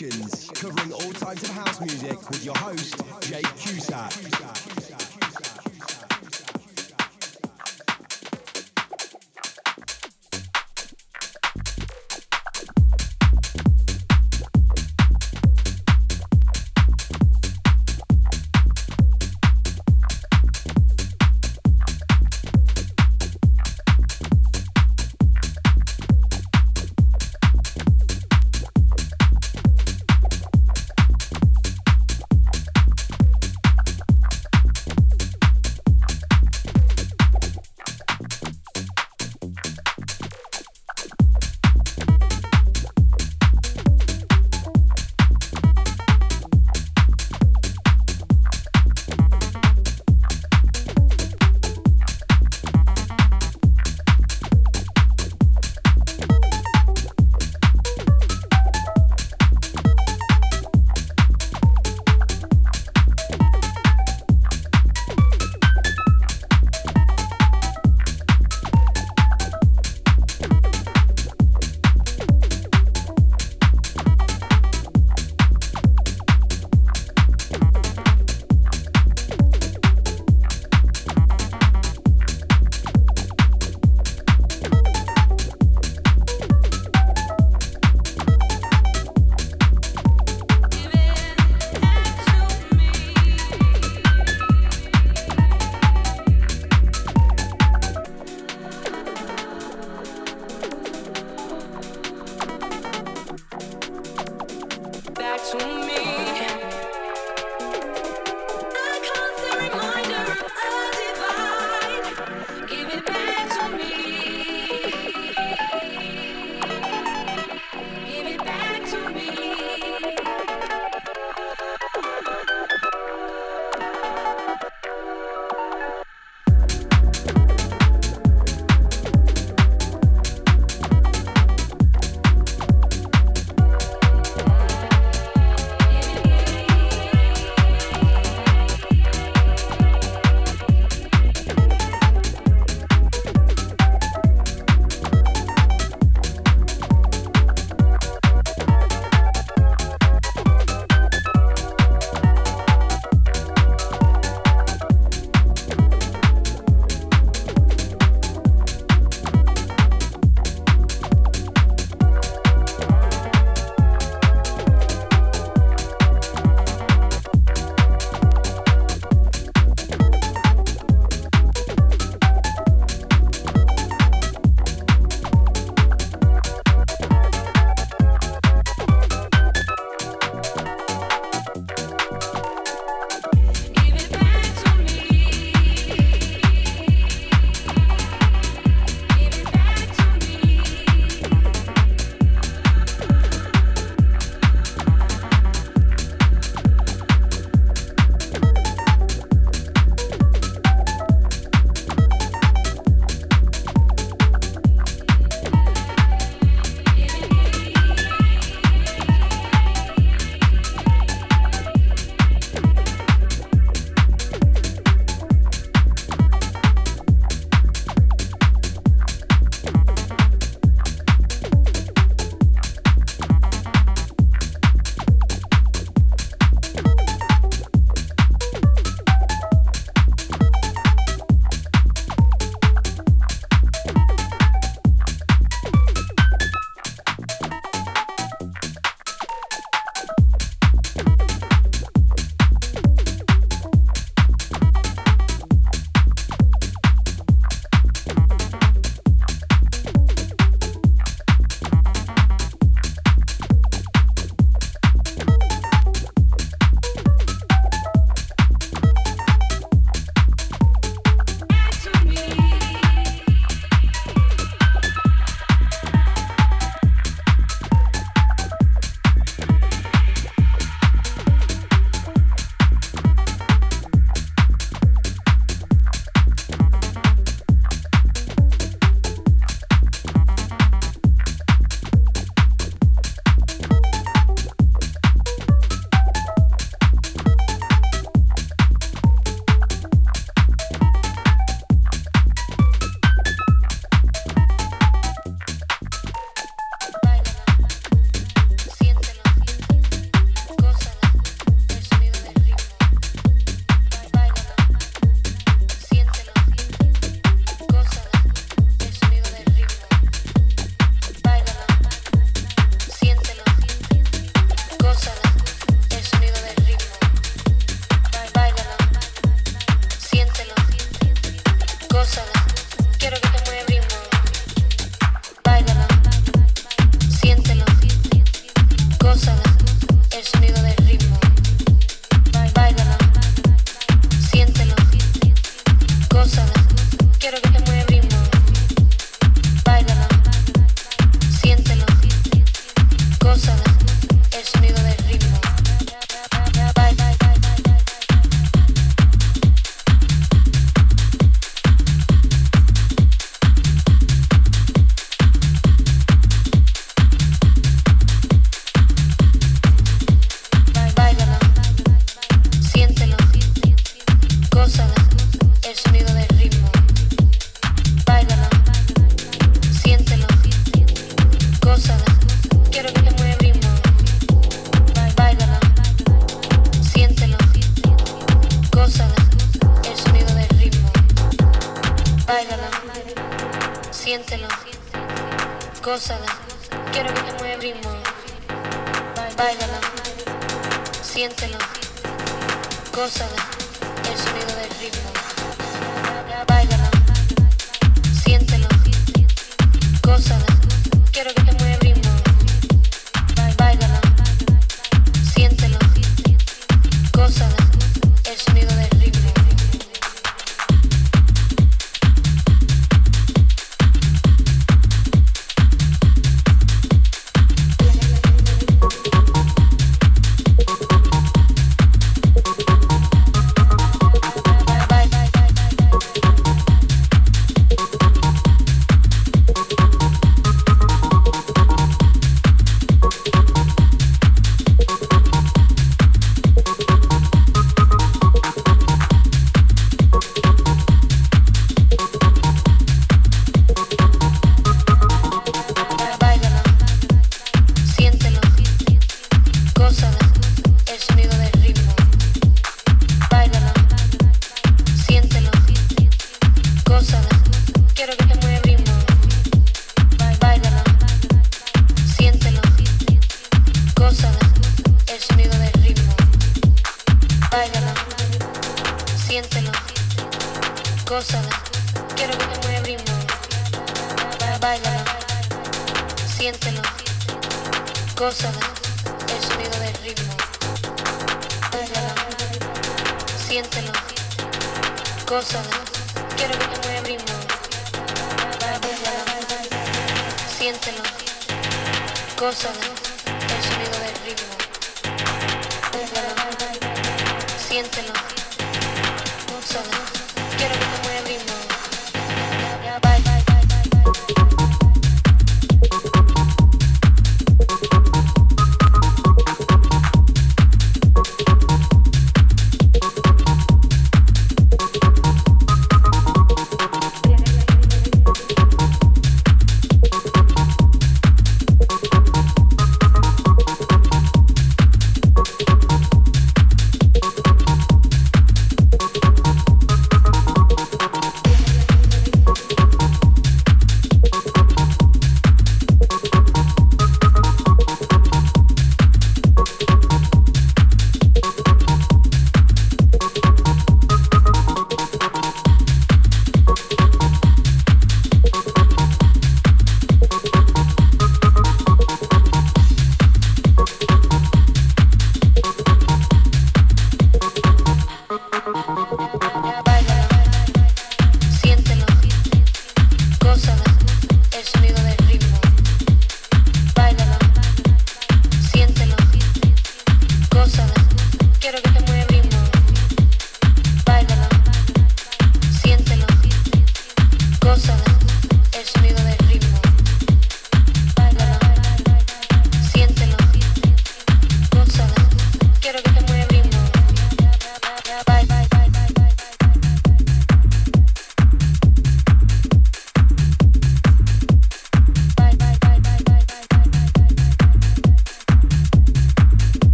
weekly quiero que te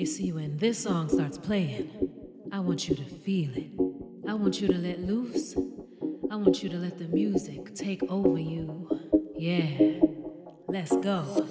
You see, when this song starts playing, I want you to feel it. I want you to let loose. I want you to let the music take over you. Yeah, let's go.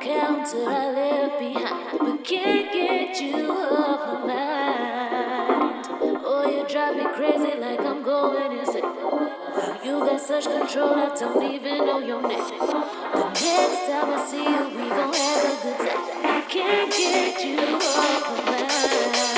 Counter, I left behind, but can't get you off my mind. Oh, you drive me crazy like I'm going insane. You got such control, I don't even know your name. The next time I see you, we gon' have a good time. I can't get you off my mind.